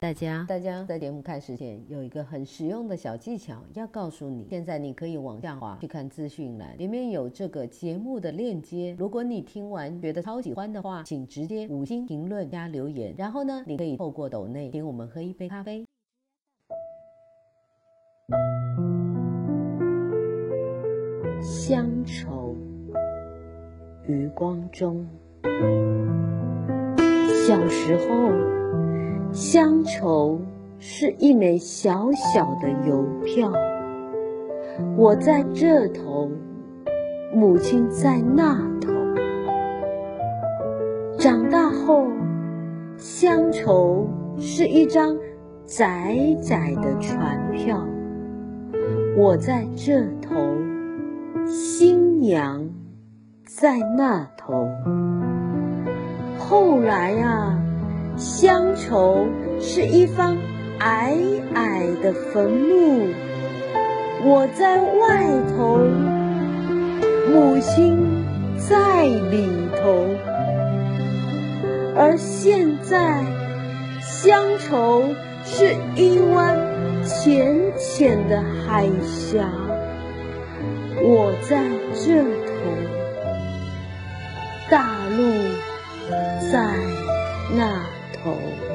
大家。大家在节目开始前有一个很实用的小技巧要告诉你。现在你可以往下滑去看资讯栏，里面有这个节目的链接。如果你听完觉得超喜欢的话，请直接五星评论加留言。然后呢，你可以透过抖内请我们喝一杯咖啡。乡愁，余光中。小时候，乡愁是一枚小小的邮票，我在这头，母亲在那头。长大后，乡愁是一张窄窄的船票，我在这头，新娘在那头。后来啊，乡愁是一方矮矮的坟墓，我在外头，母亲在里头。而现在，乡愁是一湾浅浅的海峡，我在这头，大陆。在那头。